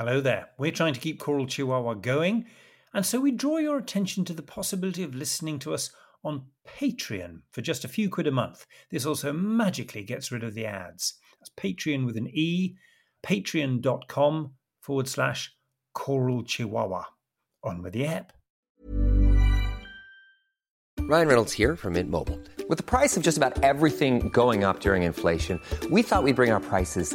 Hello there. We're trying to keep Choral Chihuahua going, and so we draw your attention to the possibility of listening to us on Patreon for just a few quid a month. This also magically gets rid of the ads. That's Patreon with an E, patreon.com forward slash Choral Chihuahua. On with the app. Ryan Reynolds here from Mint Mobile. With the price of just about everything going up during inflation, we thought we'd bring our prices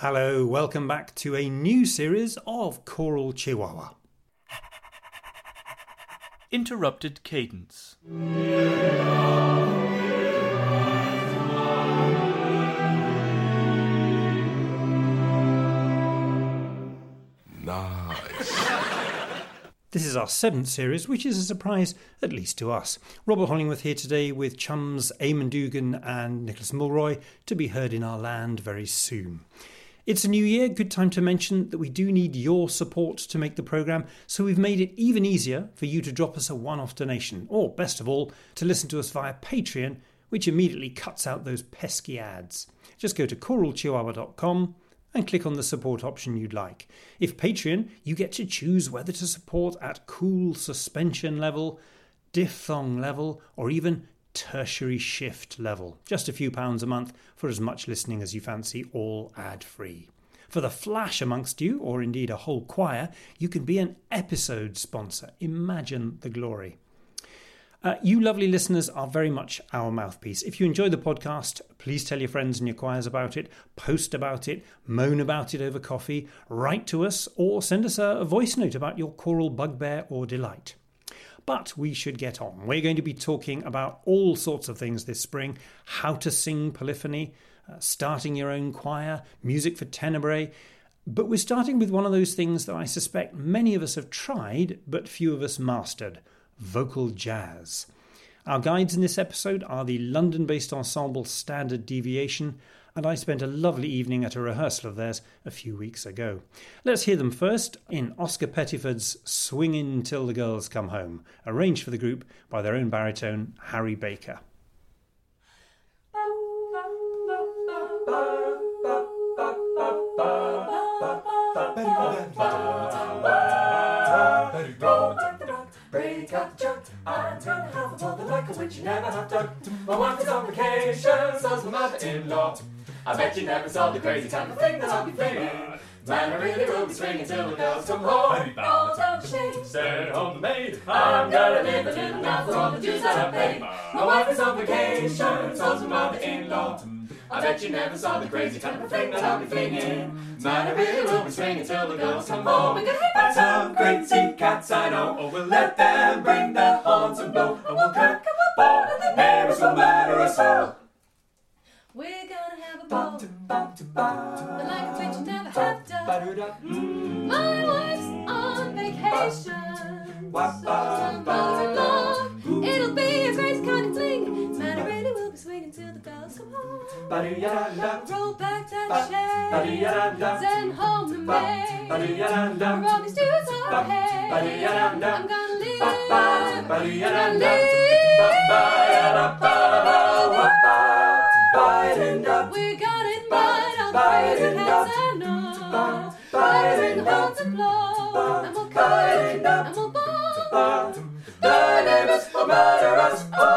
Hello, welcome back to a new series of Choral Chihuahua. Interrupted cadence. Nice. This is our seventh series, which is a surprise, at least to us. Robert Hollingworth here today with chums Eamonn Dougan and Nicholas Mulroy to be heard in our land very soon. It's a new year, good time to mention that we do need your support to make the programme, so we've made it even easier for you to drop us a one off donation, or best of all, to listen to us via Patreon, which immediately cuts out those pesky ads. Just go to choralchihuahua.com and click on the support option you'd like. If Patreon, you get to choose whether to support at cool suspension level, diphthong level, or even tertiary shift level. Just a few pounds a month for as much listening as you fancy, all ad free. For the flash amongst you, or indeed a whole choir, you can be an episode sponsor. Imagine the glory. Uh, you lovely listeners are very much our mouthpiece. If you enjoy the podcast, please tell your friends and your choirs about it, post about it, moan about it over coffee, write to us, or send us a, a voice note about your choral bugbear or delight. But we should get on. We're going to be talking about all sorts of things this spring how to sing polyphony, uh, starting your own choir, music for tenebrae. But we're starting with one of those things that I suspect many of us have tried, but few of us mastered vocal jazz. Our guides in this episode are the London based ensemble Standard Deviation, and I spent a lovely evening at a rehearsal of theirs a few weeks ago. Let's hear them first in Oscar Pettiford's Swingin' Till the Girls Come Home, arranged for the group by their own baritone Harry Baker. Break up, have like a witch you never have done. My wife is on vacation, so's my mother-in-law. I bet you never saw the crazy type of thing that I'll be flinging. Man, I really will be swinging till the girls come home. Oh, don't shake, Stay home the maid. I'm gonna live a little now for all the dues that I paid. My wife is on vacation, so's my mother-in-law. I bet you never saw the crazy type of thing that I'll be flinging. Man, I really will be swinging till the girls come home. But some crazy cats I know, oh, we'll let them bring their horns and blow, and we'll crack a ball, and the neighbors will matter us all. We're gonna have a ball, but like never have. My wife's on vacation. It'll be a crazy kind of fling. Man, I really will be swinging till the girls come home. Roll back that chair, send home the these dudes are paid. I'm gonna leave, I'm gonna leave. Let's bring the horns and blow, and we'll cut and we'll ball. The neighbors will murder us all.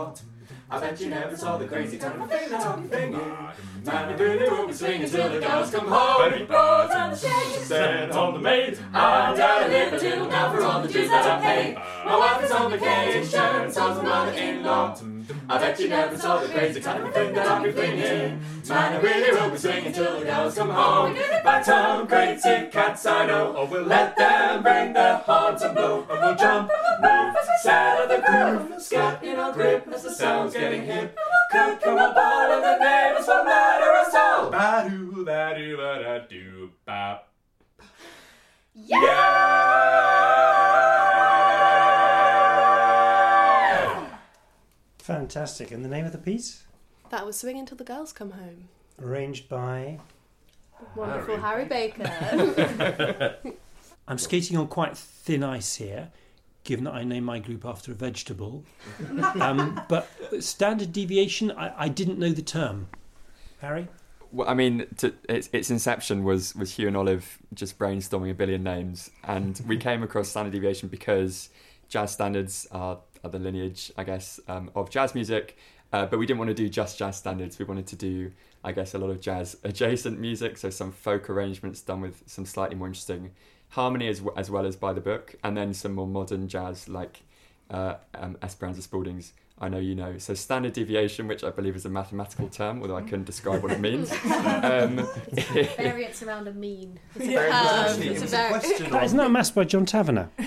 mother-in-law. I bet you never saw the crazy kind of thing that I'll be thinking. Man, you really will be swinging till the girls come home. Balls on the shade, Send home the maid. I'm gotta live a little now for all the dues that I pay. My wife is on vacation, so's my mother-in-law. I bet you never saw the crazy kind of thing that I'll be flinging. Man, I really will be swinging till the girls come home. By some crazy cats I know, or we'll let them bring their horns and blow, and we'll jump, move, set of the groove, scat in our grip as the sound's getting hip. Could come a ball and the neighbors will matter us all. Ba-doo, ba-doo, ba-da-doo, ba. Fantastic. And the name of the piece? That was Swing Until the Girls Come Home. Arranged by. Wonderful Harry, Baker. I'm skating on quite thin ice here, given that I name my group after a vegetable. um, but standard deviation, I, I didn't know the term. Harry? Well, I mean, to, its, its inception was was Hugh and Olive just brainstorming a billion names, and we came across standard deviation because jazz standards are, the lineage, I guess, um, of jazz music. Uh, but we didn't want to do just jazz standards. We wanted to do, I guess, a lot of jazz adjacent music, so some folk arrangements done with some slightly more interesting harmony as, as well as by the book, and then some more modern jazz like uh, um, Esperanza Spalding's I Know You Know. So standard deviation, which I believe is a mathematical term, although I couldn't describe what it means. um, Variance around a mean. It's a, Yeah, um, actually, it's it a was a very- question That, isn't that a mass by John Taverner?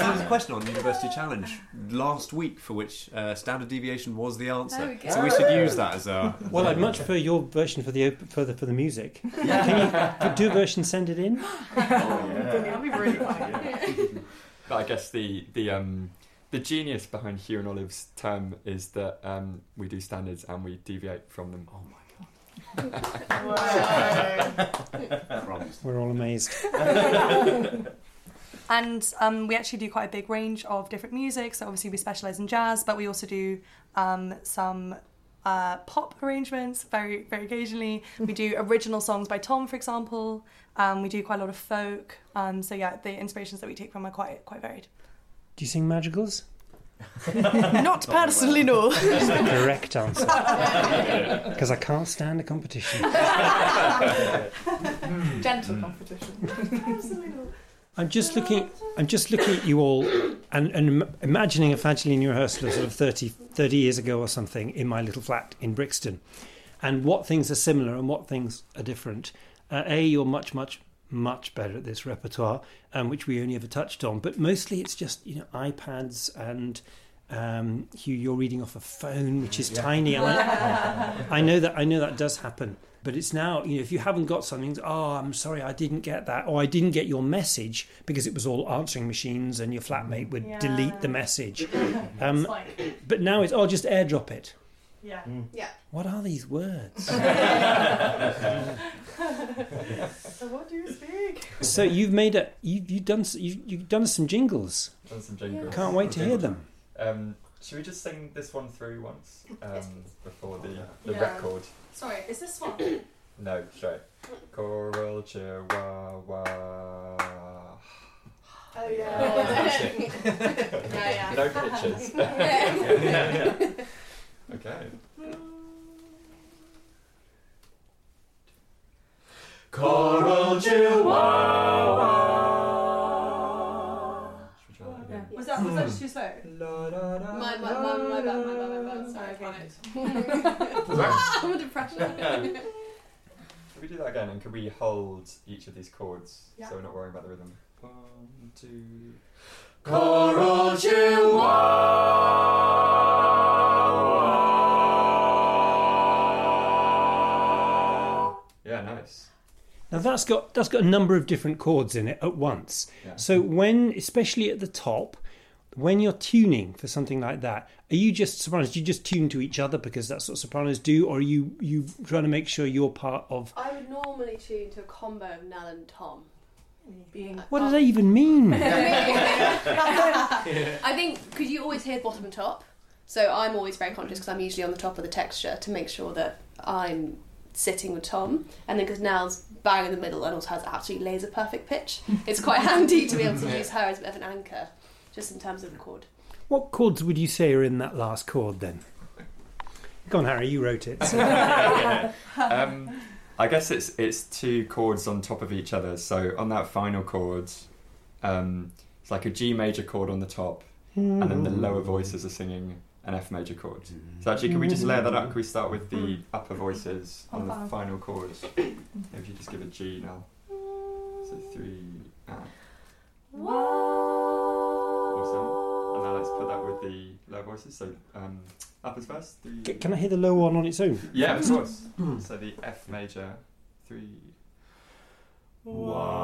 There was a question on the University Challenge last week for which uh, standard deviation was the answer. There we go. So we should use that as a. Well, I'd much prefer your version for the op- for the, for the music. Can you do a version? Send it in. That'd be really funny. But I guess the the um the genius behind Hugh and Olive's term is that um, we do standards and we deviate from them. Oh my god! We're all amazed. And um, we actually do quite a big range of different music. So obviously we specialise in jazz, but we also do um, some uh, pop arrangements very very occasionally. We do original songs by Tom, for example. Um, we do quite a lot of folk. Um, so yeah, the inspirations that we take from are quite quite varied. Do you sing madrigals? Not personally, no. That's the correct answer. Because I can't stand a competition. Gentle competition. I'm just looking. I'm just looking at you all, and, and imagining a Fagiolini rehearsal of sort of 30, 30 years ago or something in my little flat in Brixton, and what things are similar and what things are different. Uh, a, you're much, much, much better at this repertoire, um, which we only ever touched on. But mostly, it's just you know iPads and. Um, Hugh, you're reading off a phone, which is tiny. And I, I know that I know that does happen, but it's now you know if you haven't got something, oh, I'm sorry, I didn't get that, or I didn't get your message because it was all answering machines, and your flatmate would delete the message. Um, but now it's oh, just airdrop it. Yeah. Yeah. What are these words? So what do you speak? so you've made a you you've done s- you you've done some jingles. Done some jingles. Can't wait to hear them. Um, should we just sing this one through once um, before the, the Yeah. record? Sorry, is this one? No, sorry. Choral chihuahua. Oh yeah. yeah, yeah. No pictures. Okay. Choral chihuahua. Should we try that again? Was that was that just too slow? My, my, my, my bad, my bad, my bad. Sorry, I panicked. I'm under pressure. Should we do that again? And could we hold each of these chords Yeah. so we're not worrying about the rhythm? One, two. Choral chihuahua. Nice. Now that's got that's got a number of different chords in it at once. Yeah. So when, especially at the top, when you're tuning for something like that, are you just sopranos? Do you just tune to each other because that's what sopranos do, or are you you trying to make sure you're part of? I would normally tune to a combo of Nell and Tom. Being What does that even mean? I think because you always hear bottom and top, so I'm always very conscious because I'm usually on the top of the texture to make sure that I'm sitting with Tom, and then because Nell's bang in the middle and also has absolutely laser perfect pitch, it's quite handy to be able to use her as a bit of an anchor, just in terms of the chord. What chords would you say are in that last chord then? Go on, Harry. You wrote it. so- um, I guess it's it's two chords on top of each other. So on that final chord, um, it's like a G major chord on the top, and then the lower voices are singing an F major chord. So actually, can we just layer that up? Can we start with the upper voices on the final chord? If you just give a G now. So three. Ah. Awesome. And now let's put that with the lower voices. So um, uppers first. Three. Can I hear the low one on its own? Yeah, of course. so the F major, three. Wah.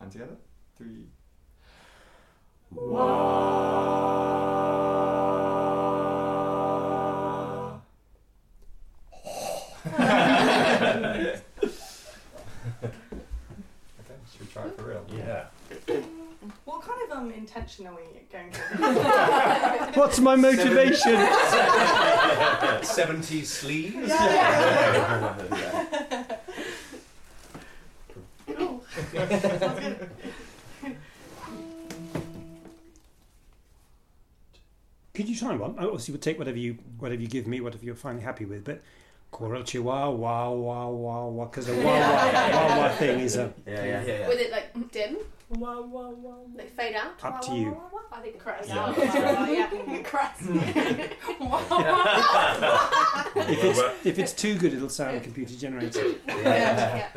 And together, three. Wah. okay, should we try it for real? Yeah. What kind of um intention are we going for? What's my motivation? 70s sleeves. Could you try one? Obviously, we'll take whatever you whatever you give me, whatever you're finally happy with. But Choral Chihuahua, wow, wow, wow, wow, because the wow, wow, wow, wow thing is a Yeah, yeah, yeah. With it like dim, like fade out. up to you. I think it's Crest. fade Yeah. out. Crest. If it's if it's too good, it'll sound computer generated Yeah.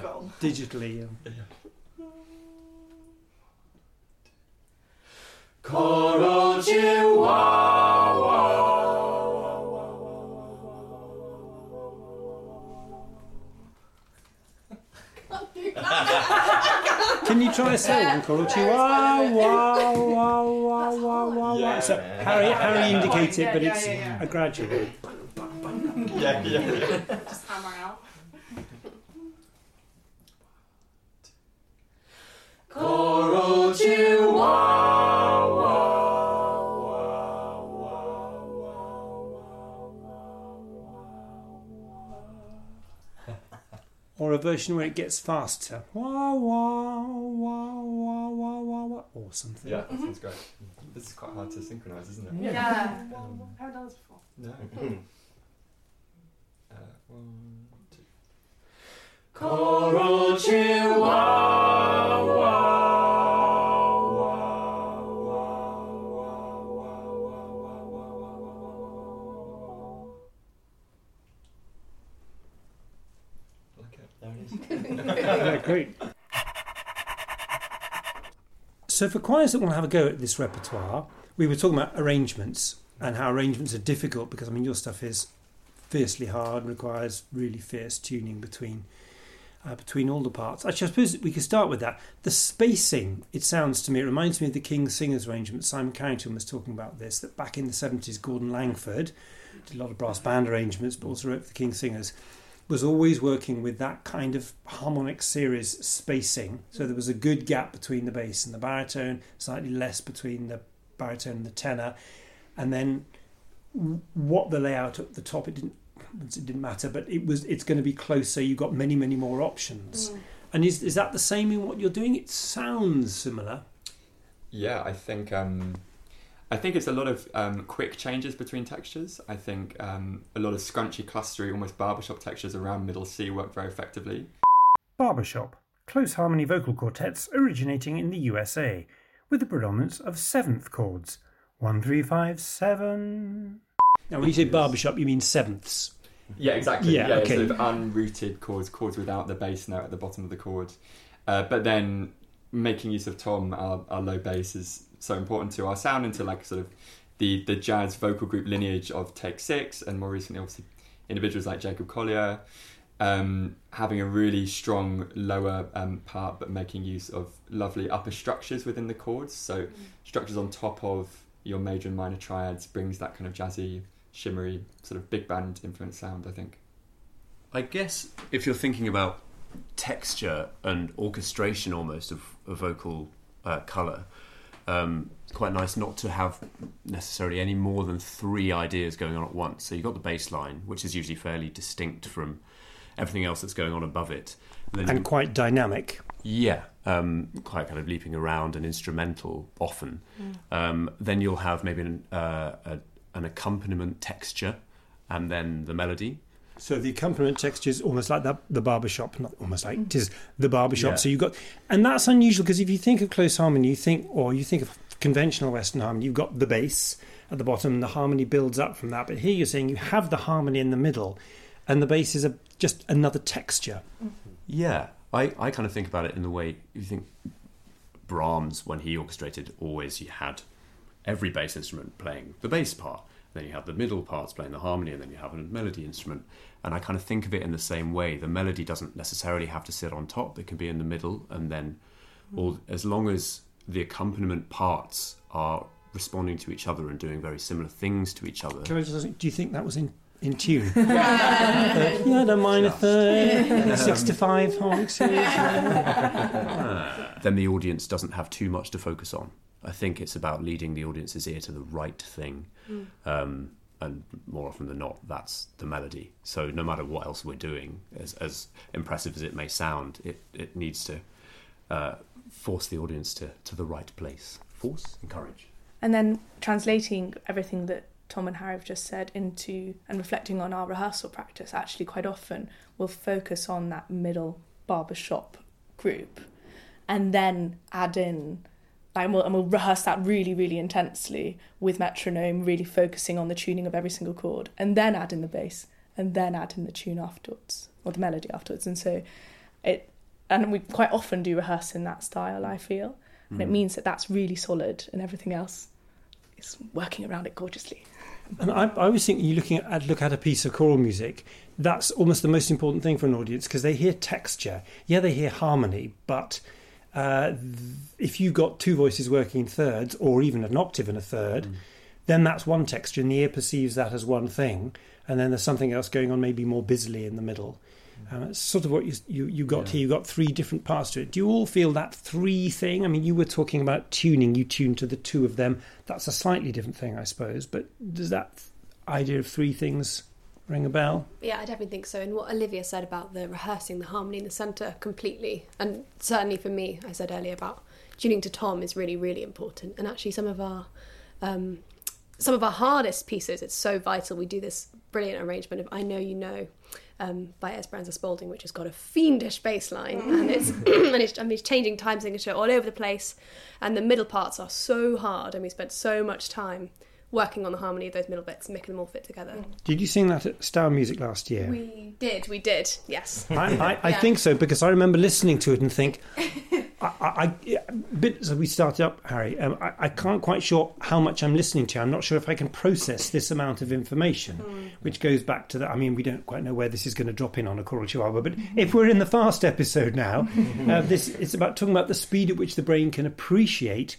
Goal. digitally. Um, Choral Can you try a second Choral Chihuahua, wow, wow, wow, wow, wow, wow. So Harry, Harry indicates it, but Yeah, it's yeah, yeah. a gradual. Yeah, yeah, yeah. Just hammer out. Choral Or a version where it gets faster. Wow, wow, wow, wow, wow, wow, wow, or something. Yeah, that mm-hmm. sounds great. This is quite hard to synchronise, isn't it? Yeah. Um, i Haven't done this before. No. Mm-hmm. uh, one, two. Choral Chihuahua. great. So, for choirs that want to have a go at this repertoire, we were talking about arrangements and how arrangements are difficult because I mean your stuff is fiercely hard and requires really fierce tuning between uh, between all the parts. Actually, I suppose we could start with that. The spacing, it sounds to me, it reminds me of the King's Singers arrangement. Simon Carrington was talking about this. That back in the seventies, Gordon Langford did a lot of brass band arrangements, but also wrote for the King's Singers was always working with that kind of harmonic series spacing. So there was a good gap between the bass and the baritone, slightly less between the baritone and the tenor, and then what the layout at the top it didn't it didn't matter, but it was it's going to be closer. You've got many many more options. And is is that the same in what you're doing? It sounds similar. Yeah, I think um, I think it's a lot of um, quick changes between textures. I think um, a lot of scrunchy, clustery, almost barbershop textures around middle C work very effectively. Barbershop, close harmony vocal quartets originating in the USA, with the predominance of seventh chords. One, three, five, seven. Now, when you say barbershop, you mean sevenths. Yeah, exactly. Yeah, Yeah, okay. sort of unrooted chords, chords without the bass note at the bottom of the chord. Uh, but then making use of tom, our, our low bass, is so important to our sound and to like sort of the the jazz vocal group lineage of Take Six, and more recently, obviously, individuals like Jacob Collier. Um, having a really strong lower um, part, but making use of lovely upper structures within the chords. So structures on top of your major and minor triads brings that kind of jazzy, shimmery, sort of big band influence sound. I think. I guess if you're thinking about texture and orchestration almost of, of vocal uh, colour, um, it's quite nice not to have necessarily any more than three ideas going on at once. So you've got the bass line, which is usually fairly distinct from everything else that's going on above it. then And you- quite dynamic. yeah, um, quite kind of leaping around and instrumental often. Um, then you'll have maybe an, uh, a, an accompaniment texture and then the melody. So the accompaniment texture is almost like that, the barbershop, not almost like it is the barbershop. Yeah. So you've got, and that's unusual because if you think of close harmony, you think, or you think of conventional Western harmony, you've got the bass at the bottom, and the harmony builds up from that. But here you're saying you have the harmony in the middle, and the bass is a, just another texture. Yeah, I, I kind of think about it in the way you think Brahms, when he orchestrated, always you had every bass instrument playing the bass part. Then you have the middle parts playing the harmony, and then you have a melody instrument. And I kind of think of it in the same way. The melody doesn't necessarily have to sit on top; it can be in the middle, and then, all as long as the accompaniment parts are responding to each other and doing very similar things to each other. Can I just, do you think that was in, in tune? yeah, uh, yeah the minor third, six to five harmonic series. Ah. then the audience doesn't have too much to focus on. I think it's about leading the audience's ear to the right thing. Um, and more often than not, that's the melody. So no matter what else we're doing, as, as impressive as it may sound, it, it needs to uh, force the audience to, to the right place. Force, encourage. And then translating everything that Tom and Harry have just said into and reflecting on our rehearsal practice, actually, quite often we'll focus on that middle barbershop group and then add in. And, we'll, and we'll rehearse that really, really intensely with metronome, really focusing on the tuning of every single chord, and then add in the bass, and then add in the tune afterwards, or the melody afterwards. And so it, and we quite often do rehearse in that style, I feel. And it Mm. means that that's really solid, and everything else is working around it gorgeously. And I, I always think you looking at look at a piece of choral music, that's almost the most important thing for an audience because they hear texture. Yeah, they hear harmony, but uh, th- if you've got two voices working in thirds, or even an octave and a third, then that's one texture, and the ear perceives that as one thing. And then there's something else going on, maybe more busily in the middle. Um, it's sort of what you you, you got here. You got three different parts to it. Do you all feel that three thing? I mean, you were talking about tuning. You tune to the two of them. That's a slightly different thing, I suppose. But does that idea of three things ring a bell? Yeah, I definitely think so. And what Olivia said about the rehearsing the harmony in the centre completely, and certainly for me, I said earlier about tuning to Tom is really, really important. And actually, some of our um, some of our hardest pieces, it's so vital. We do this brilliant arrangement of "I Know You Know" um, by Esperanza Spalding, which has got a fiendish bass line, and it's and it's, I mean, it's changing time signature all over the place, and the middle parts are so hard, and we spent so much time working on the harmony of those middle bits, making them all fit together. Did you sing that at Stour Music last year? We did, we did, yes. I, I, I Yeah. think so because I remember listening to it and think, I, I, I yeah, bit as we started up, Harry. Um, I, I can't quite sure how much I'm listening to. I'm not sure if I can process this amount of information, which goes back to that. I mean, we don't quite know where this is going to drop in on a choral chihuahua, but if we're in the fast episode now, uh, this it's about talking about the speed at which the brain can appreciate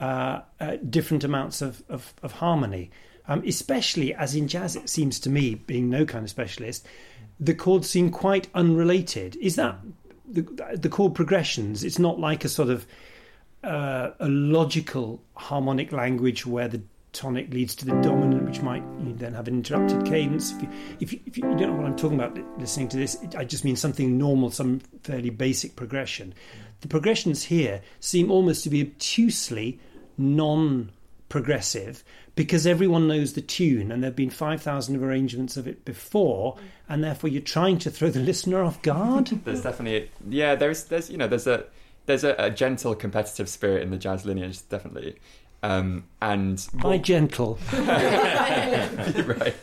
uh, uh, different amounts of, of, of harmony. Um, especially as in jazz, it seems to me, being no kind of specialist, the chords seem quite unrelated. Is that the, the chord progressions? It's not like a sort of uh, a logical harmonic language where the tonic leads to the dominant, which might you then have an interrupted cadence. If you, if you, if you don't know what I'm talking about listening to this, I just mean something normal, some fairly basic progression. The progressions here seem almost to be obtusely non progressive because everyone knows the tune and there have been 5,000 arrangements of it before, and therefore you're trying to throw the listener off guard. There's definitely yeah. There's there's you know there's a there's a, a gentle competitive spirit in the jazz lineage definitely, um, and By gentle. right.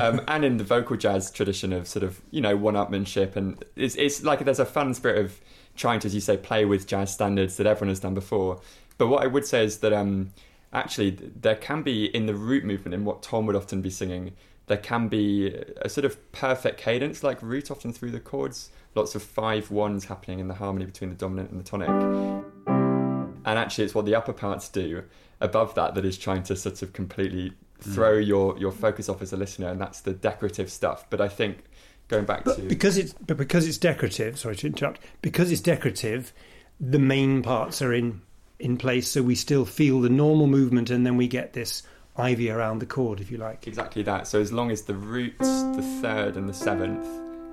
Um, and in the vocal jazz tradition of sort of you know one-upmanship, and it's it's like there's a fun spirit of trying to, as you say, play with jazz standards that everyone has done before. But what I would say is that um, actually there can be in the root movement, in what Tom would often be singing, there can be a sort of perfect cadence, like root often through the chords. Lots of five ones happening in the harmony between the dominant and the tonic. And actually, it's what the upper parts do above that that is trying to sort of completely throw mm. your, your focus off as a listener, and that's the decorative stuff. But I think going back to because it's but because it's decorative. Sorry to interrupt. Because it's decorative, the main parts are in in place, so we still feel the normal movement, and then we get this ivy around the chord, if you like. Exactly that. So as long as the roots, the third, and the seventh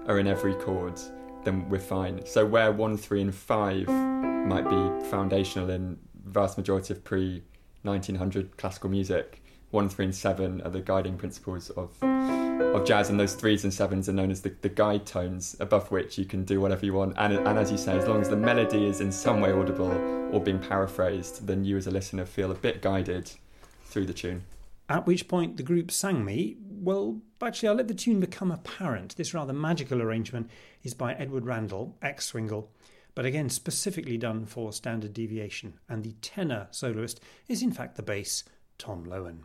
are in every chord, then we're fine. So where one, three, and five might be foundational in vast majority of pre 1900 classical music, one, three, and seven are the guiding principles of of jazz, and those threes and sevens are known as the, the guide tones above which you can do whatever you want. And, and as you say, as long as the melody is in some way audible or being paraphrased, then you as a listener feel a bit guided through the tune. At which point the group sang me, well, actually, I'll let the tune become apparent. This rather magical arrangement is by Edward Randell, ex Swingle, but again specifically done for standard deviation, and the tenor soloist is in fact the bass, Tom Lowen.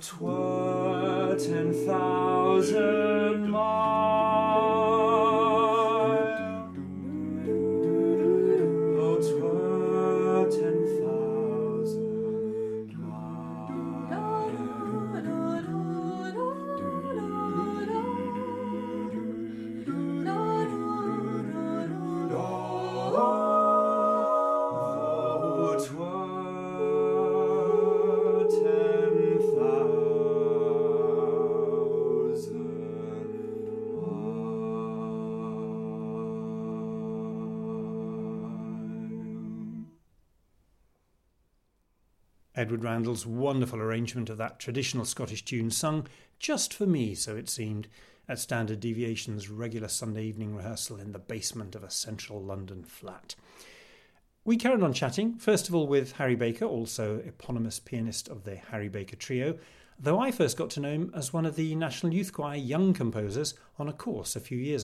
'twere ten thousand miles. Randell's wonderful arrangement of that traditional Scottish tune sung just for me, so it seemed, at Standard Deviation's regular Sunday evening rehearsal in the basement of a central London flat. We carried on chatting, first of all with Harry Baker, also eponymous pianist of the Harry Baker Trio, though I first got to know him as one of the National Youth Choir young composers on a course a few years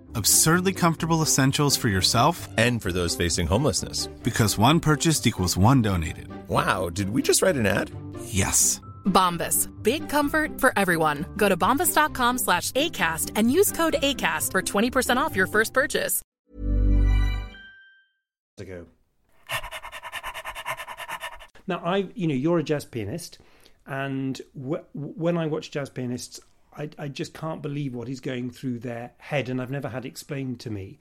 Absurdly comfortable essentials for yourself and for those facing homelessness. Because one purchased equals one donated. Wow, did we just write an ad? Yes. Bombas. Big comfort for everyone. Go to bombas.com slash ACAST and use code ACAST for 20% off your first purchase. ago. Now, I, you know, you're a jazz pianist, and w- when I watch jazz pianists, I, I just can't believe what is going through their head, and I've never had explained to me.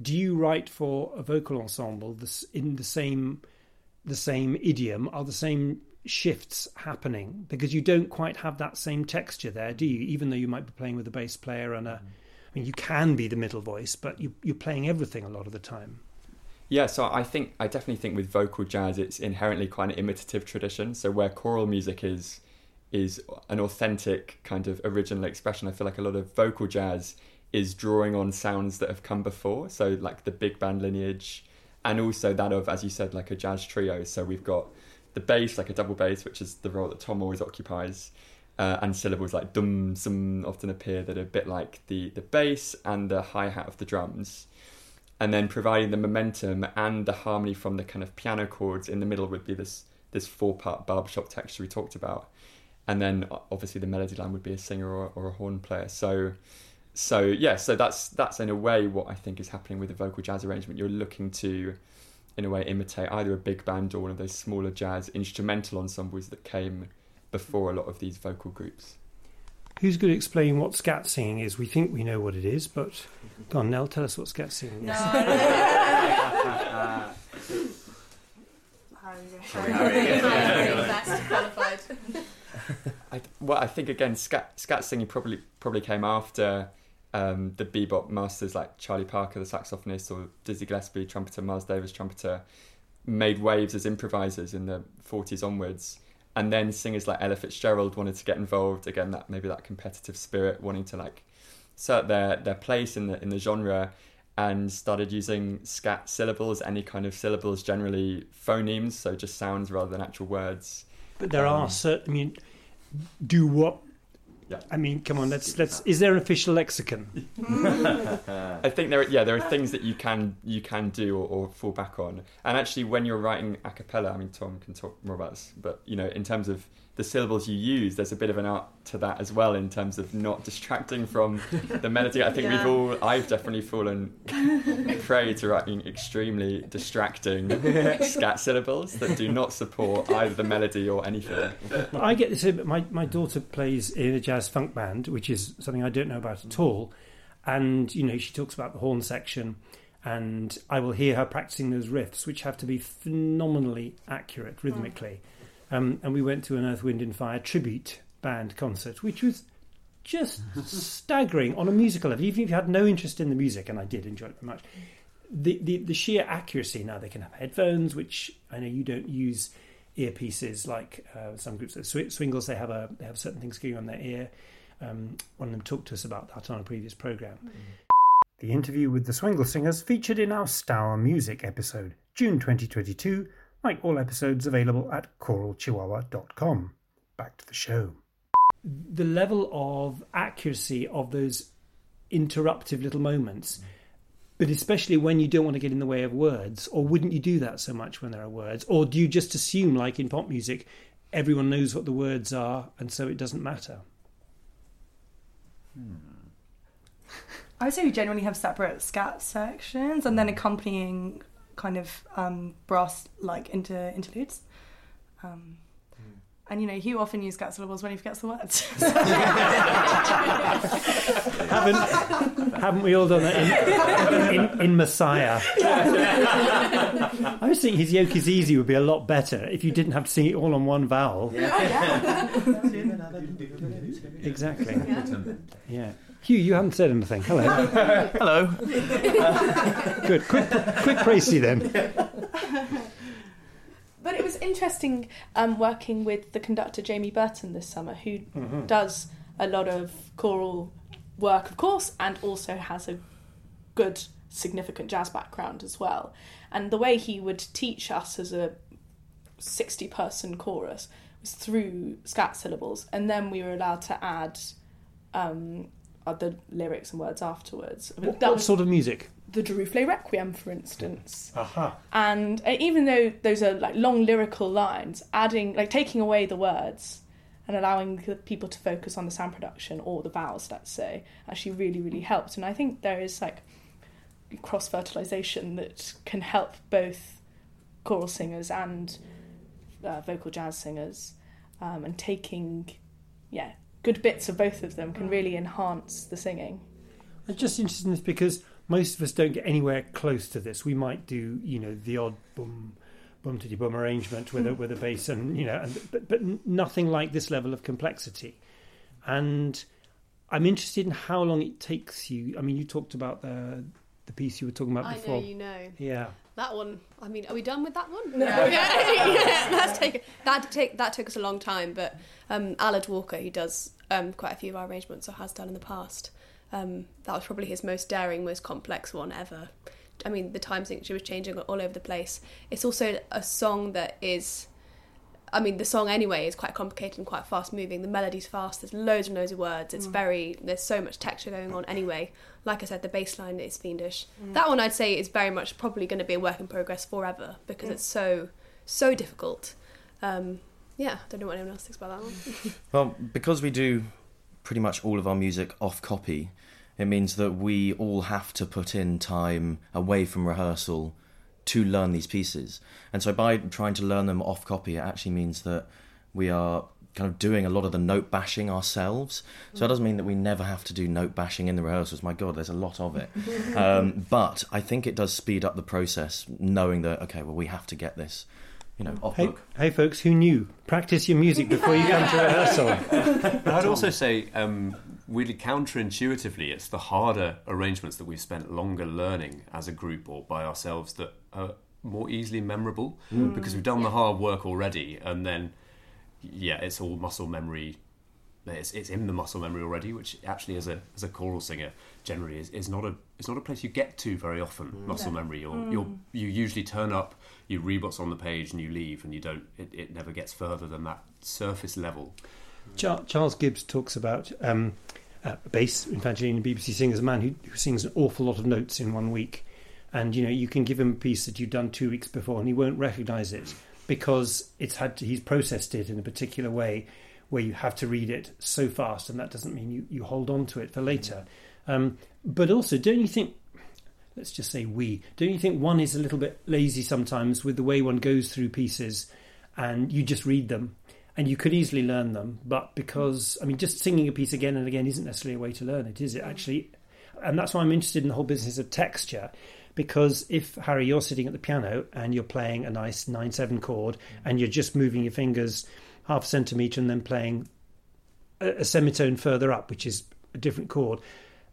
Do you write for a vocal ensemble in the same the same idiom? Are the same shifts happening? Because you don't quite have that same texture there, do you? Even though you might be playing with a bass player and a, I mean, you can be the middle voice, but you, you're playing everything a lot of the time. Yeah, so I think I definitely think with vocal jazz, it's inherently quite an imitative tradition. So where choral music is is an authentic kind of original expression, I feel like a lot of vocal jazz is drawing on sounds that have come before. So like the big band lineage, and also that of, as you said, like a jazz trio. So we've got the bass, like a double bass, which is the role that Tom always occupies. Uh, and syllables like dum some often appear that are a bit like the the bass and the hi hat of the drums and then providing the momentum and the harmony from the kind of piano chords in the middle would be this this four part barbershop texture we talked about and then obviously the melody line would be a singer or, or a horn player so so yeah so that's that's in a way what i think is happening with the vocal jazz arrangement you're looking to in a way imitate either a big band or one of those smaller jazz instrumental ensembles that came before a lot of these vocal groups Who's going to explain what scat singing is? We think we know what it is, but go on, Nell, tell us what scat singing is. No. I, well, I think again, scat, scat singing probably probably came after um, the bebop masters like Charlie Parker, the saxophonist, or Dizzy Gillespie, trumpeter, Miles Davis, trumpeter, made waves as improvisers in the 40s onwards. And then singers like Ella Fitzgerald wanted to get involved again. That maybe that competitive spirit, wanting to like assert their their place in the in the genre, and started using scat syllables, any kind of syllables, generally phonemes, so just sounds rather than actual words. But there Um, are certain. I mean, do what? Yeah. I mean, come on. Let's let's. Is there an official lexicon? I think there, are, yeah, there are things that you can you can do or, or fall back on. And actually, when you're writing a cappella, I mean, Tom can talk more about this, but you know, in terms of the syllables you use, there's a bit of an art to that as well, in terms of not distracting from the melody. I think Yeah. we've all, I've definitely fallen prey to writing extremely distracting scat syllables that do not support either the melody or anything. I get this. Uh, my my daughter plays in a jazz funk band, which is something I don't know about at all. And you know, she talks about the horn section, and I will hear her practicing those riffs, which have to be phenomenally accurate rhythmically. Um, and we went to an Earth, Wind and Fire tribute band concert, which was just staggering on a musical level. Even if you had no interest in the music, and I did enjoy it very much, the, the, the sheer accuracy. Now they can have headphones, which I know you don't use earpieces like uh, some groups. Sw- Swingles they have a they have certain things going on their ear. Um, one of them talked to us about that on a previous program. The interview with the Swingle Singers featured in our Stour Music episode, June 2022, like all episodes available at choralchihuahua.com. Back to the show. The level of accuracy of those interruptive little moments, but especially when you don't want to get in the way of words, or wouldn't you do that so much when there are words? Or do you just assume, like in pop music, everyone knows what the words are and so it doesn't matter? Hmm. I would say we generally have separate scat sections and then hmm. accompanying kind of um, brass like inter interludes. Um, and you know, Hugh often uses scat syllables when he forgets the words. haven't haven't we all done that in, in, in Messiah? I was thinking his yoke is easy would be a lot better if you didn't have to sing it all on one vowel. Yeah. Exactly. Yeah. Hugh, you haven't said anything. Hello. Hello. Good. Quick, quick précis then. But it was interesting um, working with the conductor Jamie Burton this summer, who Mhm. does a lot of choral work, of course, and also has a good, significant jazz background as well. And the way he would teach us as a 60 person chorus was through scat syllables, and then we were allowed to add um, other lyrics and words afterwards. What, That what was sort of music? the Duruflé Requiem, for instance. Aha. And uh, even though those are like long lyrical lines, adding like taking away the words and allowing people to focus on the sound production or the vowels, let's say, actually really really helped. And I think there is like cross fertilization that can help both choral singers and uh, vocal jazz singers, um, and taking yeah good bits of both of them can really enhance the singing. I'm just interested in this because most of us don't get anywhere close to this. We might do, you know, the odd boom, boom titty boom arrangement with a with a bass, and you know, and, but but nothing like this level of complexity. And I'm interested in how long it takes you. I mean, you talked about the the piece you were talking about I before. know you know. Yeah. That one. I mean, are we done with that one? No. yeah, yeah, that's taken. That take that took us a long time, but um, Aled Walker, who does um, quite a few of our arrangements or has done in the past, um, that was probably his most daring, most complex one ever. I mean, the time signature was changing all over the place. It's also a song that is. I mean, the song anyway is quite complicated and quite fast moving. The melody's fast. There's loads and loads of words. It's Mm. very. There's so much texture going on anyway. Like I said, the bass line is fiendish. Mm. That one I'd say is very much probably going to be a work in progress forever because Mm. it's so so difficult. Um, yeah, I don't know what anyone else thinks about that one. Well, because we do pretty much all of our music off copy, it means that we all have to put in time away from rehearsal to learn these pieces. And so by trying to learn them off copy, it actually means that we are kind of doing a lot of the note bashing ourselves. So that doesn't mean that we never have to do note bashing in the rehearsals. My God, there's a lot of it. Um, but I think it does speed up the process, knowing that, okay, well, we have to get this you know, off Hey, book. hey, folks, who knew? Practice your music before you come to rehearsal. But I'd also say, um, really counterintuitively, it's the harder arrangements that we've spent longer learning as a group or by ourselves that are more easily memorable Mm. because we've done the hard work already, and then yeah, it's all muscle memory. It's, it's in the muscle memory already, which actually, as a as a choral singer, generally is, is not a it's not a place you get to very often. Muscle No. memory, you're, Mm. you're you usually turn up, you read what's on the page, and you leave, and you don't. It, it never gets further than that surface level. Char- Charles Gibbs talks about um, uh, bass. In BBC Singers, a man who, who sings an awful lot of notes in one week, and you know you can give him a piece that you've done two weeks before, and he won't recognise it because it's had to, he's processed it in a particular way where you have to read it so fast, and that doesn't mean you, you hold on to it for later. Um, but also, don't you think? Let's just say we. Don't you think one is a little bit lazy sometimes with the way one goes through pieces, and you just read them, and you could easily learn them, but because I mean, just singing a piece again and again isn't necessarily a way to learn it, is it? Actually, and that's why I'm interested in the whole business of texture. Because if Harry, you're sitting at the piano and you're playing a nice nine seven chord, and you're just moving your fingers half a centimeter and then playing a, a semitone further up, which is a different chord.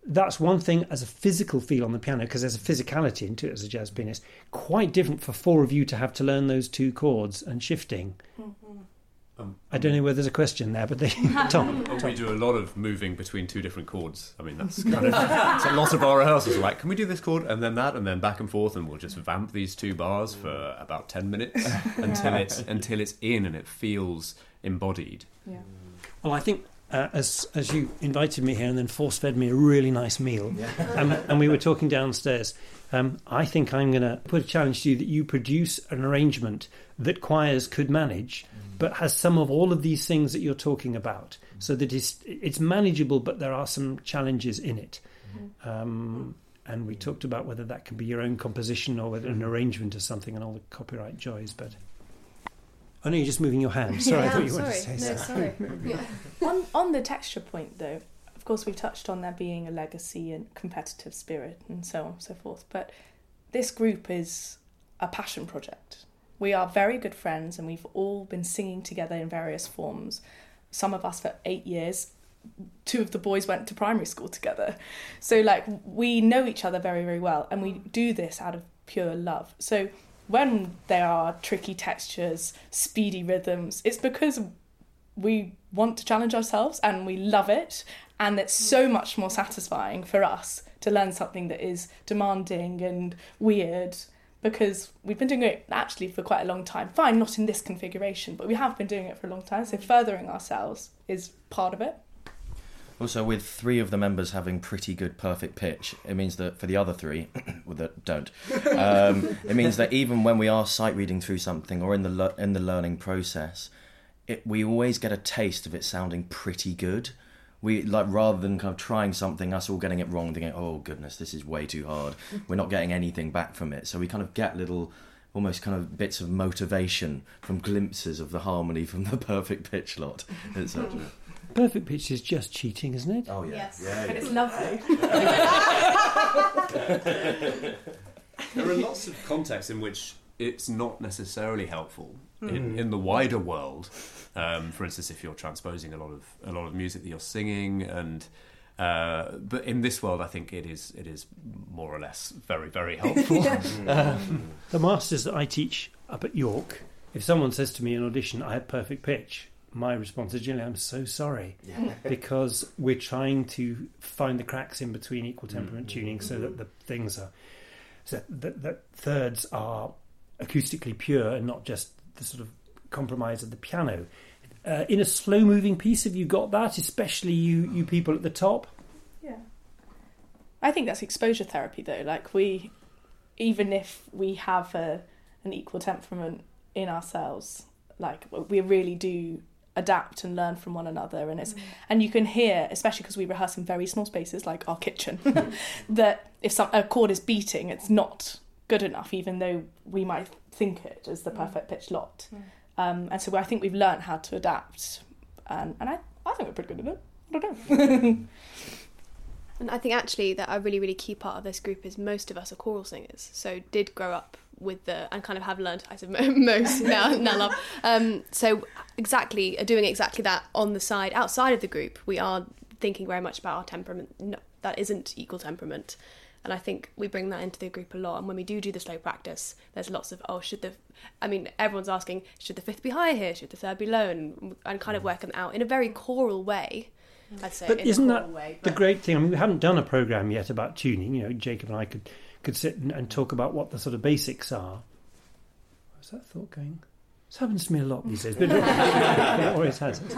That's one thing as a physical feel on the piano because there's a physicality into it as a jazz pianist. Quite different for four of you to have to learn those two chords and shifting. Mm-hmm. Um, I don't know whether there's a question there, but they, Tom, Oh, Tom. we do a lot of moving between two different chords. I mean, that's kind of it's a lot of our rehearsals. Are like, can we do this chord and then that and then back and forth, and we'll just vamp these two bars for about ten minutes until it's until it's in and it feels embodied. Yeah. Well, I think uh, as as you invited me here and then force fed me a really nice meal, um, and we were talking downstairs. Um, I think I'm going to put a challenge to you that you produce an arrangement that choirs could manage, but has some of all of these things that you're talking about, so that it's it's manageable, but there are some challenges in it. Um, and we talked about whether that can be your own composition or whether an arrangement or something, and all the copyright joys. But I know you're just moving your hand. Sorry, I Yeah, thought I'm you wanted to say No, something. sorry. on on the texture point though of course we've touched on there being a legacy and competitive spirit and so on and so forth but this group is a passion project. We are very good friends and we've all been singing together in various forms. Some of us for eight years two of the boys went to primary school together. So like we know each other very very well and we do this out of pure love. So when there are tricky textures speedy rhythms it's because we want to challenge ourselves and we love it and it's so much more satisfying for us to learn something that is demanding and weird because we've been doing it actually for quite a long time. Fine not in this configuration but we have been doing it for a long time. So furthering ourselves is part of it. Also, with three of the members having pretty good perfect pitch, it means that for the other three, that don't, um, it means that even when we are sight reading through something or in the le- in the learning process, it, we always get a taste of it sounding pretty good. We like rather than kind of trying something, us all getting it wrong, thinking, "Oh goodness, this is way too hard." We're not getting anything back from it, so we kind of get little, almost kind of bits of motivation from glimpses of the harmony from the perfect pitch lot, etc. Perfect pitch is just cheating, isn't it? Oh yeah, Yes. yeah, But yeah. it's lovely. There are lots of contexts in which it's not necessarily helpful in, Mm. in the wider world. Um, for instance, if you're transposing a lot of a lot of music that you're singing, and uh, but in this world, I think it is it is more or less very very helpful. Um, the masters that I teach up at York, if someone says to me in audition, I have perfect pitch, my response is generally, I'm so sorry. Yeah. because we're trying to find the cracks in between equal temperament Mm-hmm. tuning so that the things are, so that, that thirds are acoustically pure and not just the sort of compromise of the piano. Uh, in a slow moving piece, have you got that, especially you, you people at the top? Yeah. I think that's exposure therapy though. Like we even if we have a an equal temperament in ourselves, like we really do adapt and learn from one another and it's and you can hear especially because we rehearse in very small spaces like our kitchen that if some a chord is beating it's not good enough even though we might think it as the perfect pitch lot um, and so I think we've learned how to adapt and, and I, I think we're pretty good at it I don't know And I think actually that a really, really key part of this group is most of us are choral singers, so did grow up with the and kind of have learned I said most now now love. Um, so exactly doing exactly that on the side outside of the group, we are thinking very much about our temperament. No, that isn't equal temperament. And I think we bring that into the group a lot. And when we do do the slow practice, there's lots of oh, should the, I mean, everyone's asking, should the fifth be higher here? Should the third be low? And, and kind of working out in a very choral way. I'd say. But in isn't choral that way, the great thing? I mean, we haven't done a program yet about tuning. You know, Jacob and I could could sit and, and talk about what the sort of basics are. Where's that thought going? This happens to me a lot these days, but it always has. it?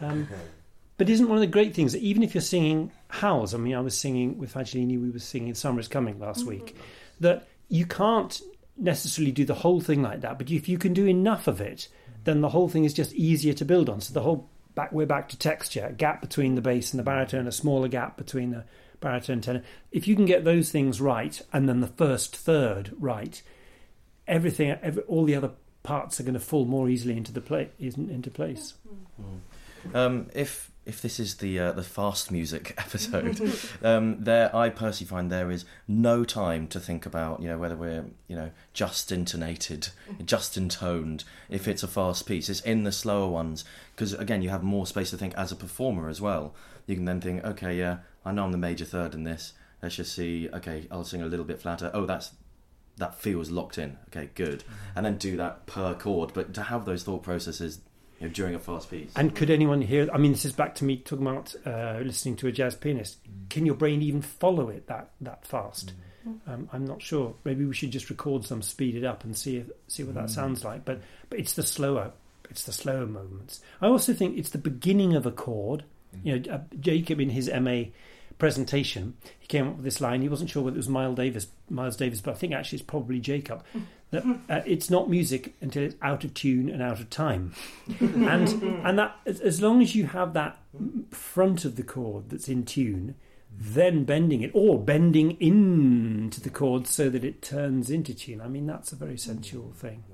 Um, but isn't one of the great things that even if you're singing howls? I mean, I was singing with Fagiolini, we were singing "Summer Is Coming" last mm-hmm. week. That you can't necessarily do the whole thing like that, but if you can do enough of it, then the whole thing is just easier to build on. So the whole back we're back to texture, a gap between the bass and the baritone, a smaller gap between the baritone and tenor. If you can get those things right, and then the first third right, everything, every, all the other parts are going to fall more easily into the play, into place. Mm-hmm. Mm-hmm. Um, if if this is the uh, the fast music episode, um, there I personally find there is no time to think about you know whether we're you know just intonated, just intoned. If it's a fast piece, it's in the slower ones because again you have more space to think as a performer as well. You can then think, okay, yeah, I know I'm the major third in this. Let's just see. Okay, I'll sing a little bit flatter. Oh, that's that feels locked in. Okay, good. And then do that per chord. But to have those thought processes you know, during a fast piece. And could anyone hear? I mean, this is back to me talking about uh, listening to a jazz pianist. Can your brain even follow it that that fast? Um, I'm not sure. Maybe we should just record some, speed it up, and see if, see what that Mm. sounds like. But but it's the slower, it's the slower moments. I also think it's the beginning of a chord. You know, uh, Jacob in his MA presentation, he came up with this line. He wasn't sure whether it was Miles Davis, Miles Davis, but I think actually it's probably Jacob. That uh, it's not music until it's out of tune and out of time, and and that as, as long as you have that front of the chord that's in tune, then bending it or bending into the chord so that it turns into tune. I mean, that's a very sensual thing.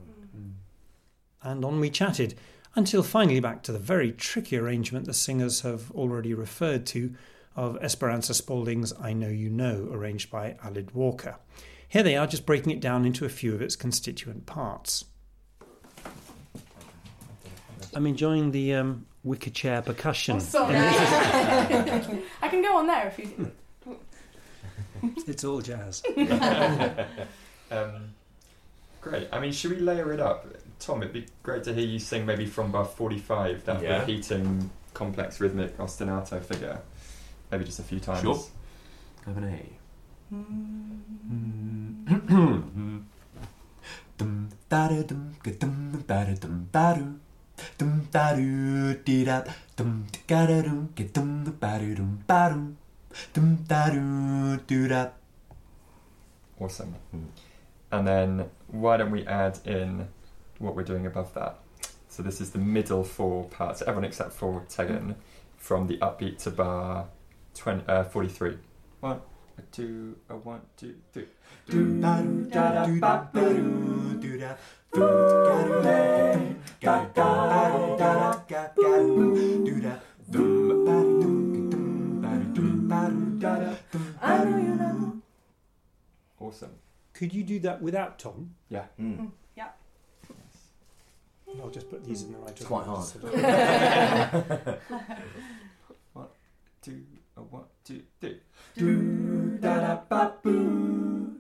And on we chatted until finally back to the very tricky arrangement the singers have already referred to of Esperanza Spalding's I Know You Know, arranged by Aled Walker. Here they are, just breaking it down into a few of its constituent parts. I'm enjoying the um, wicker chair percussion. Oh, sorry. I can go on there if you do. it's, it's all jazz. um, great. I mean, should we layer it up? Tom, it'd be great to hear you sing maybe from bar 45, that Yeah. repeating complex rhythmic ostinato figure. Maybe just a few times. Sure. Have an A. Awesome. And then why don't we add in what we're doing above that? So this is the middle four parts, everyone except for Tegan, from the upbeat to bar 20, uh, 43. One, a two, a one, two, three. Do da do da da ba ba do do da do ga do hey ga ga do da da ga ga do do da dum ba do dum ga ba do dum ba do da da dum ba do you know. Awesome. Could you do that without Tom? Yeah. Mm, hmm. Yeah. I'll just put these in the right order. It's quite hard. one, two, a one, two, three. Do da da ba boo.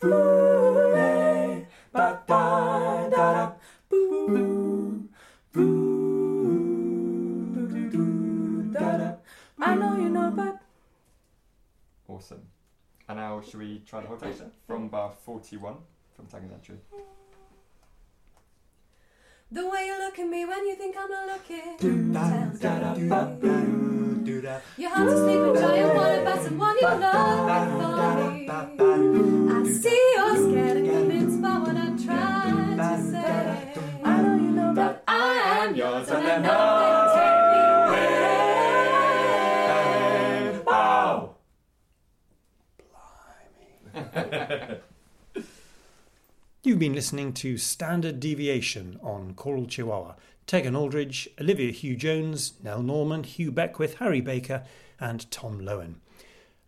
Boo lay ba da da da boo boo boo boo doo da da. I know you know, but Awesome. And now should we try the whole section from bar 41 from Tegan Entry? The way you look at me when you think I'm not looking do da da da ba boo do da. Your heart's asleep and giant wanna bat someone you love for me. I see you're scared and convinced by what I'm trying to say. I know you know, but I am yours and then nothing take me away. Wow. You've been listening to Standard Deviation on Choral Chihuahua. Tegan Eldridge, Olivia Hugh Jones, Nell Norman, Hugh Beckwith, Harry Baker, and Tom Lowen.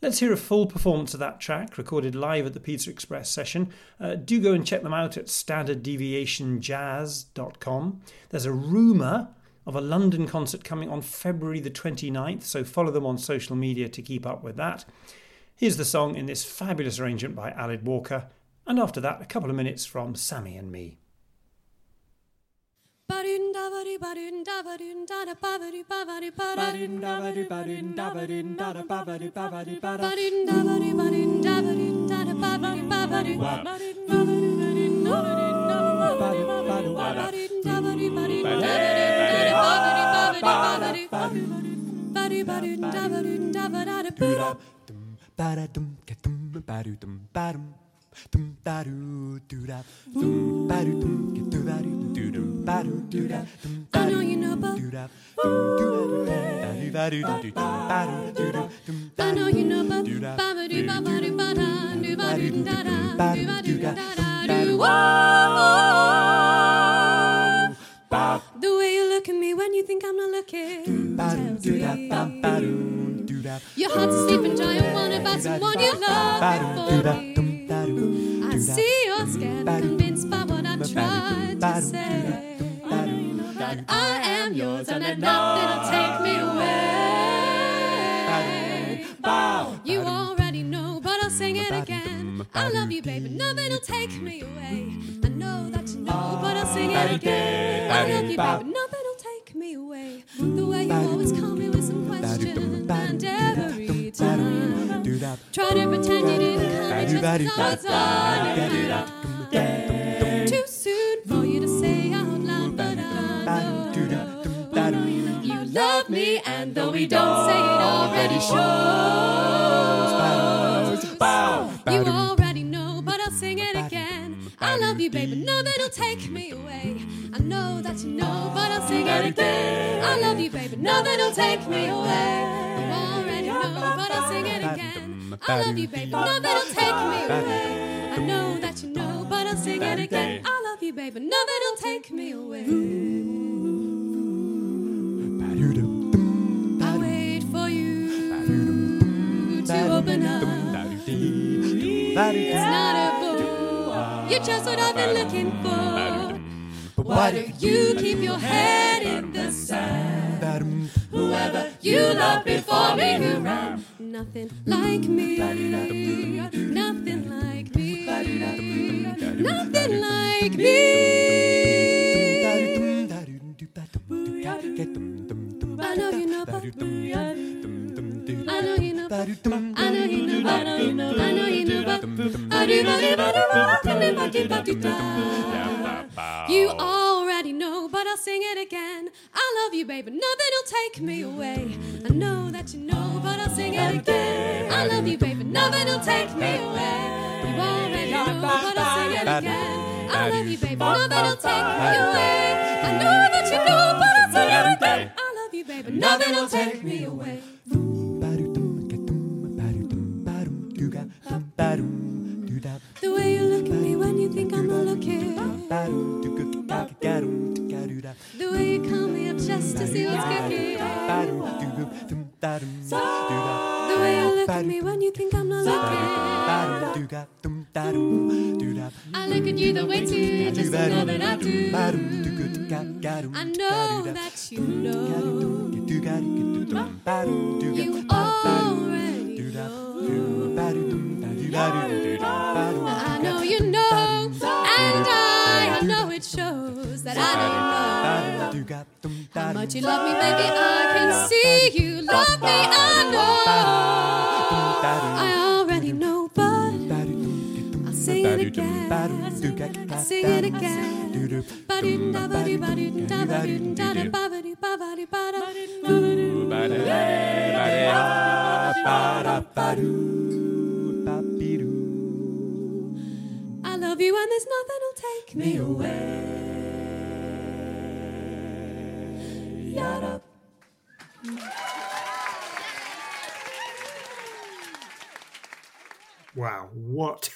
Let's hear a full performance of that track, recorded live at the Pizza Express session. Uh, do go and check them out at standarddeviationjazz.com. There's a rumour of a London concert coming on February the 29th, so follow them on social media to keep up with that. Here's the song in this fabulous arrangement by Aled Walker, and after that, a couple of minutes from Sammy and me. Ba-da-dum-ka-dum, ba-do-dum, ba-dum. I know you know, but I know you know, but ba-ba-doo, ba-ba-doo, ba-da, doo-ba-doo, da-da, doo-ba-doo, da-da, doo. Whoa. The way you look at me when you think I'm not looking tells me your heart's a sleeping giant, one about someone you love before me. I see you're scared, convinced by what I've tried to say. That I am yours and that nothing'll take me away. You already know, but I'll sing it again. I love you, baby, nothing'll take me away. I know that you know, but I'll sing it again. I love you, baby, it on on. Too soon for you to say out loud, but I know you love me, and though we don't say it already shows. You already know, but I'll sing it again. I love you, baby, nothing'll take me away. I know that you know, but I'll sing it again. I love you, baby, nothing'll take me away. You already know, but I'll sing it again. I love you, baby, nothing'll take me away. I know that you know, but I'll sing it again. I love you, baby, nothing'll take me away. I wait for you to open up. It's not a book. You're just what I've been looking for. But why do you keep your head in the sand? Whoever you loved before me who ran, nothing like me, nothing like me, nothing like me. I know you know, but I know you know, but I know you know, but I know you know, I know you know, but I do, I do, I do, I do, I do, I do. You already know, but I'll sing it again. I love you, baby, nothing'll take me away. I know that you know, but I'll sing it again. I love you, baby, nothing'll take me away. You already know, but I'll sing it again. I love you, baby, nothing'll take me away. I know that you know, but I'll sing it again. I love you, baby, nothing'll take me away. The way you call me up just to see what's cooking. The way you look at me when you think I'm not looking. I look at you the way too, just to know that I do. I know that you know. You already know. I don't how much you love me, baby. I can see you love me. I know. I already know, but I'll sing it again. I'll sing it again. Ba-doo-da, ba-doo, ba-doo-da, ba-doo-da, da, ba-ba-doo, ba-ba-doo, ba-da. I love you and there's nothing'll take me away. Yada. Wow, what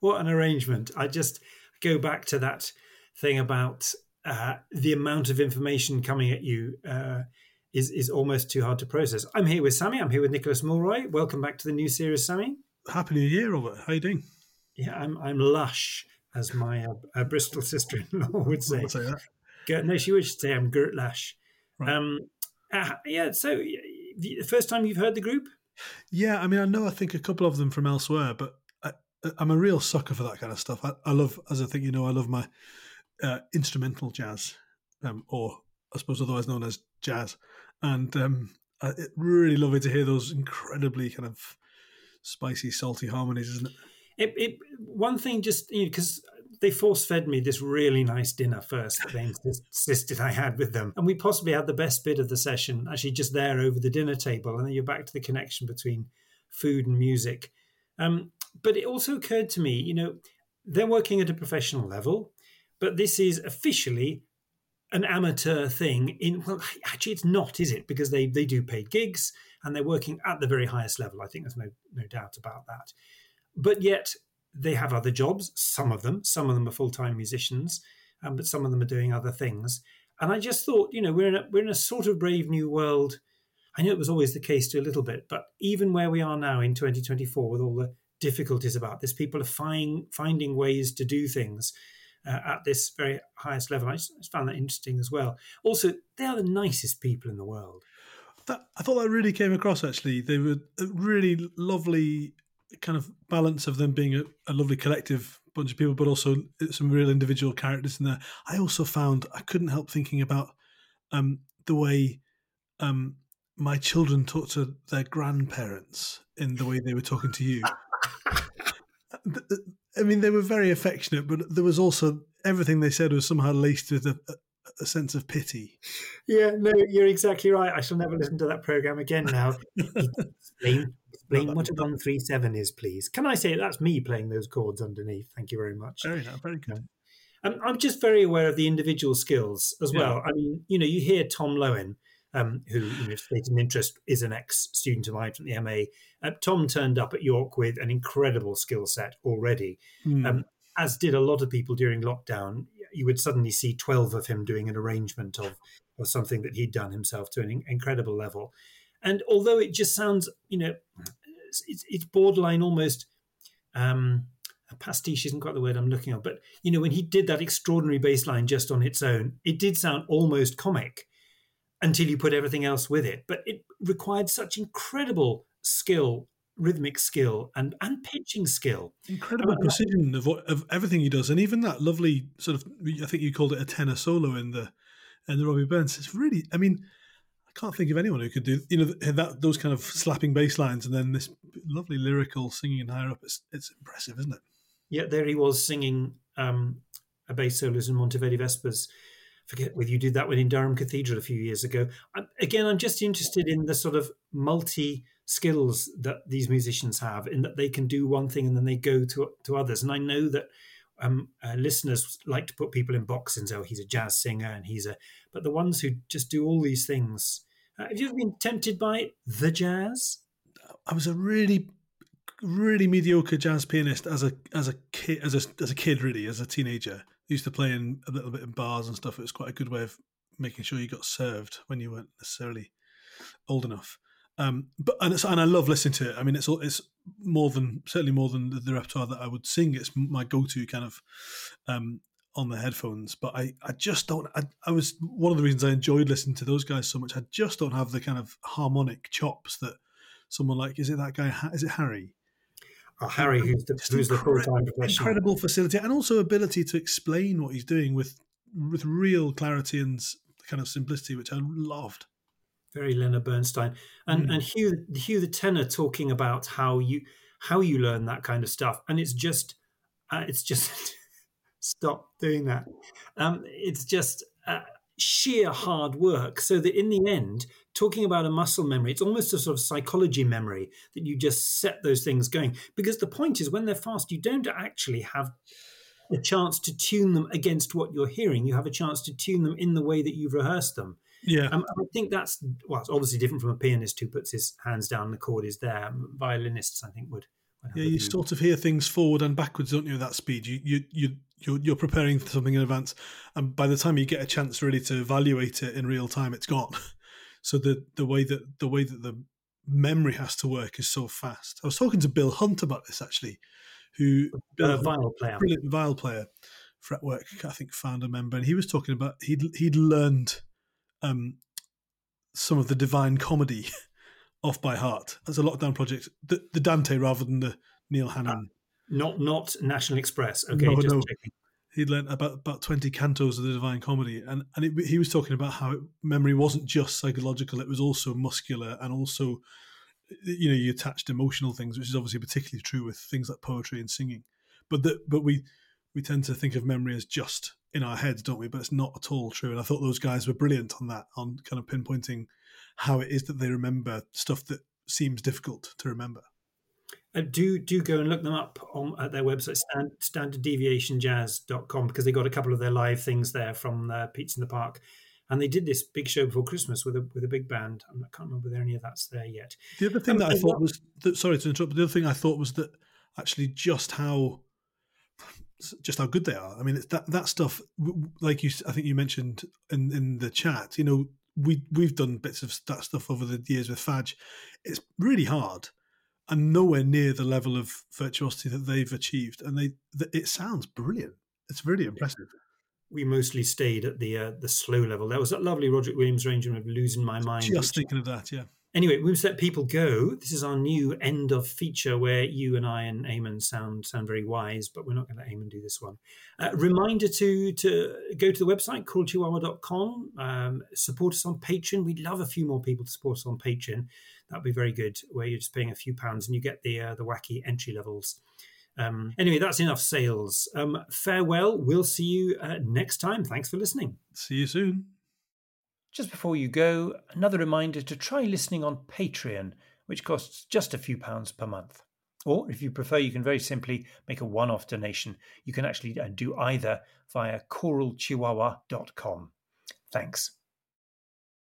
what an arrangement! I just go back to that thing about uh, the amount of information coming at you uh, is is almost too hard to process. I'm here with Sammy. I'm here with Nicholas Mulroy. Welcome back to the new series, Sammy. Happy New Year, Robert. How you doing? Yeah, I'm I'm lush, as my uh, uh, Bristol sister-in-law would say. I'll say that. No, she would say I'm Gert Lash. Um, uh, yeah. So, the first time you've heard the group? Yeah, I mean, I know I think a couple of them from elsewhere, but I, I'm a real sucker for that kind of stuff. I, I love, as I think you know, I love my uh, instrumental jazz, um, or I suppose otherwise known as jazz, and um, I, really lovely to hear those incredibly kind of spicy, salty harmonies, isn't it? It, it one thing just because they force fed me this really nice dinner first that they insisted I had with them, and we possibly had the best bit of the session actually just there over the dinner table, and then you're back to the connection between food and music. Um, but it also occurred to me, you know, they're working at a professional level, but this is officially an amateur thing in well actually it's not is it? Because they they do paid gigs and they're working at the very highest level. I think there's no no doubt about that. But yet they have other jobs some of them some of them are full-time musicians um, but some of them are doing other things and i just thought you know we're in a, we're in a sort of brave new world i know it was always the case to a little bit but even where we are now in 2024 with all the difficulties about this people are find, finding ways to do things uh, at this very highest level. I just, I just found that interesting as well. Also, they are the nicest people in the world. That, I thought that really came across. Actually, they were really lovely kind of balance of them being a, a lovely collective bunch of people, but also some real individual characters in there. I also found I couldn't help thinking about um, the way um, my children talk to their grandparents in the way they were talking to you. I mean, they were very affectionate, but there was also everything they said was somehow laced with a, a, sense of pity. Yeah, no, you're exactly right. I shall never listen to that program again now. explain explain what a one three seven is, please. Can I say that's me playing those chords underneath? Thank you very much. Very very good. Um, I'm just very aware of the individual skills as Yeah. well. I mean, you know, you hear Tom Lowen, um, who, you know, stated an interest, is an ex student of mine from the MA. Uh, Tom turned up at York with an incredible skill set already, Hmm. um, as did a lot of people during lockdown. You would suddenly see 12 of him doing an arrangement of, of something that he'd done himself to an incredible level. And although it just sounds, you know, it's, it's, borderline almost um, pastiche isn't quite the word I'm looking at, but you know, when he did that extraordinary bass line just on its own, it did sound almost comic until you put everything else with it. But it required such incredible skill, rhythmic skill, and and pitching skill. Incredible precision of what, of everything he does, and even that lovely sort of I think you called it a tenor solo in the in the Robbie Burns. It's really, I mean, I can't think of anyone who could do you know that those kind of slapping bass lines and then this lovely lyrical singing and higher up. It's it's impressive, isn't it? Yeah, there he was singing um, a bass solos in Monteverdi Vespers. Forget whether you did that one in Durham Cathedral a few years ago. i again, I'm just interested in the sort of multi skills that these musicians have, in that they can do one thing and then they go to to others. And I know that um, uh, listeners like to put people in boxes "Oh, he's a jazz singer," and he's a. But the ones who just do all these things. Uh, have you ever been tempted by the jazz? I was a really, really mediocre jazz pianist as a as a kid as a as a kid really as a teenager. used to play in a little bit in bars and stuff. It was quite a good way of making sure you got served when you weren't necessarily old enough. Um, but and, it's, and I love listening to it. I mean, it's all it's more than certainly more than the, the repertoire that I would sing. It's my go-to kind of um, on the headphones. But I, I just don't. I, I was one of the reasons I enjoyed listening to those guys so much. I just don't have the kind of harmonic chops that someone like is it that guy? Is it Harry? Oh, Harry, who's the who's the full time professional. Incredible facility and also ability to explain what he's doing with with real clarity and kind of simplicity, which I loved. Very Leonard Bernstein, and Mm. and Hugh Hugh the tenor talking about how you how you learn that kind of stuff, and it's just uh, it's just stop doing that. Um, it's just uh, sheer hard work, so that in the end, talking about a muscle memory, it's almost a sort of psychology memory that you just set those things going. Because the point is, when they're fast, you don't actually have a chance to tune them against what you're hearing. You have a chance to tune them in the way that you've rehearsed them. Yeah. Um, I think that's well, it's obviously different from a pianist who puts his hands down the chord is there. Violinists, I think, would. would have Yeah, you sort of hear things forward and backwards, don't you? At that speed, you you you you're, you're preparing for something in advance, and by the time you get a chance really to evaluate it in real time, it's gone. So the the way that the way that the memory has to work is so fast. I was talking to Bill Hunt about this actually, who Uh, viol player. brilliant viol player, fretwork I think founder member, and he was talking about he'd he'd learned um, some of the Divine Comedy off by heart as a lockdown project, the, the Dante rather than the Neil Hannon. Not not National Express. Okay, No, just no. checking. He'd learned about about twenty cantos of the Divine Comedy, and and it, he was talking about how it, memory wasn't just psychological; it was also muscular, and also, you know, you attached emotional things, which is obviously particularly true with things like poetry and singing. But that, but we we tend to think of memory as just in our heads, don't we? But it's not at all true. And I thought those guys were brilliant on that, on kind of pinpointing how it is that they remember stuff that seems difficult to remember. Uh, do do go and look them up on at their website stand, standarddeviationjazz.com because they got a couple of their live things there from uh, Pete's in the Park, and they did this big show before Christmas with a with a big band. I can't remember whether any of that's there yet. The other thing Um, that I thought was that, sorry to interrupt, but the other thing I thought was that actually just how just how good they are. I mean, it's that that stuff, like you, I think you mentioned in in the chat. You know, we we've done bits of that stuff over the years with Fadge. It's really hard and nowhere near the level of virtuosity that they've achieved. And they, th- it sounds brilliant. It's really impressive. we mostly stayed at the uh, the slow level. There was that lovely Roger Williams arrangement of "Losing My Mind." Just thinking of that, yeah. Anyway, we must let people go. This is our new end of feature where you and I and Eamonn sound sound very wise, but we're not going to Eamonn do this one. Uh, reminder to to go to the website choralchihuahua.com. Um, support us on Patreon. We'd love a few more people to support us on Patreon. That'd be very good. Where you're just paying a few pounds and you get the uh, the wacky entry levels. Um, anyway, that's enough sales. Um, farewell. We'll see you uh, next time. Thanks for listening. See you soon. Just before you go, another reminder to try listening on Patreon, which costs just a few pounds per month. Or if you prefer, you can very simply make a one off donation. You can actually uh, do either via choralchihuahua.com. Thanks.